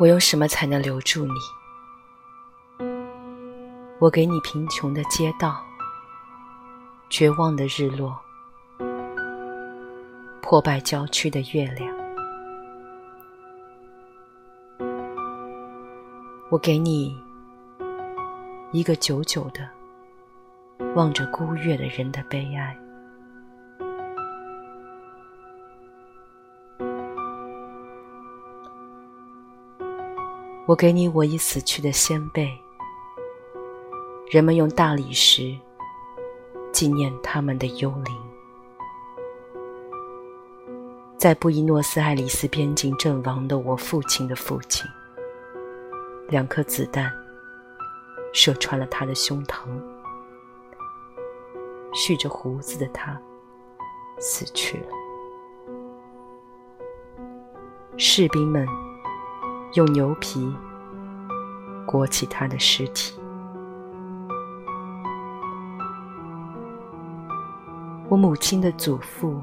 我用什么才能留住你？我给你贫穷的街道，绝望的日落，破败郊区的月亮。我给你一个久久的望着孤月的人的悲哀。我给你我已死去的先辈，人们用大理石纪念他们的幽灵。在布宜诺斯艾利斯边境阵亡的我父亲的父亲，两颗子弹射穿了他的胸膛，蓄着胡子的他死去了。士兵们。用牛皮裹起他的尸体。我母亲的祖父，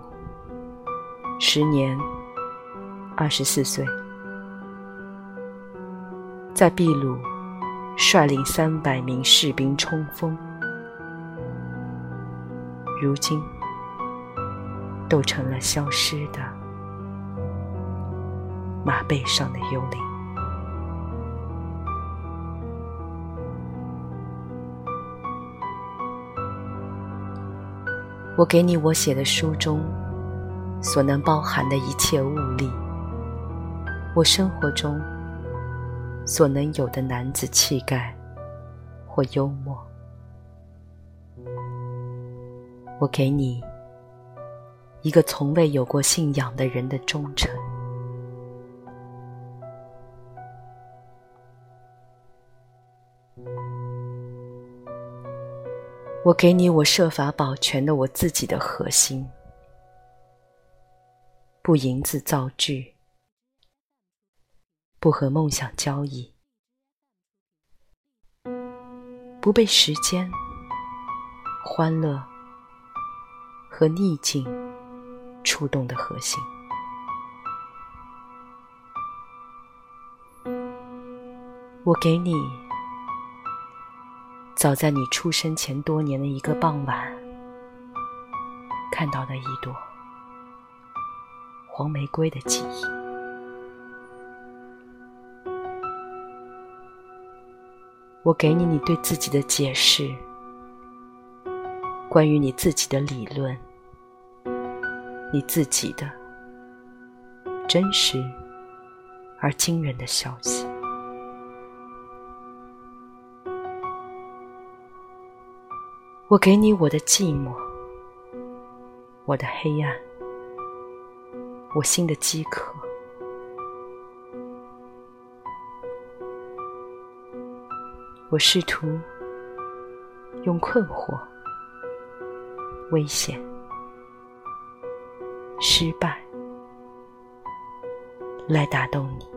时年二十四岁，在秘鲁率领三百名士兵冲锋，如今都成了消失的马背上的幽灵。我给你我写的书中所能包含的一切物力，我生活中所能有的男子气概或幽默。我给你一个从未有过信仰的人的忠诚。我给你我设法保全的我自己的核心，不银子造句，不和梦想交易，不被时间、欢乐和逆境触动的核心。我给你。早在你出生前多年的一个傍晚，看到的一朵黄玫瑰的记忆。我给你你对自己的解释，关于你自己的理论，你自己的真实而惊人的消息。我给你我的寂寞，我的黑暗，我心的饥渴。我试图用困惑、危险、失败来打动你。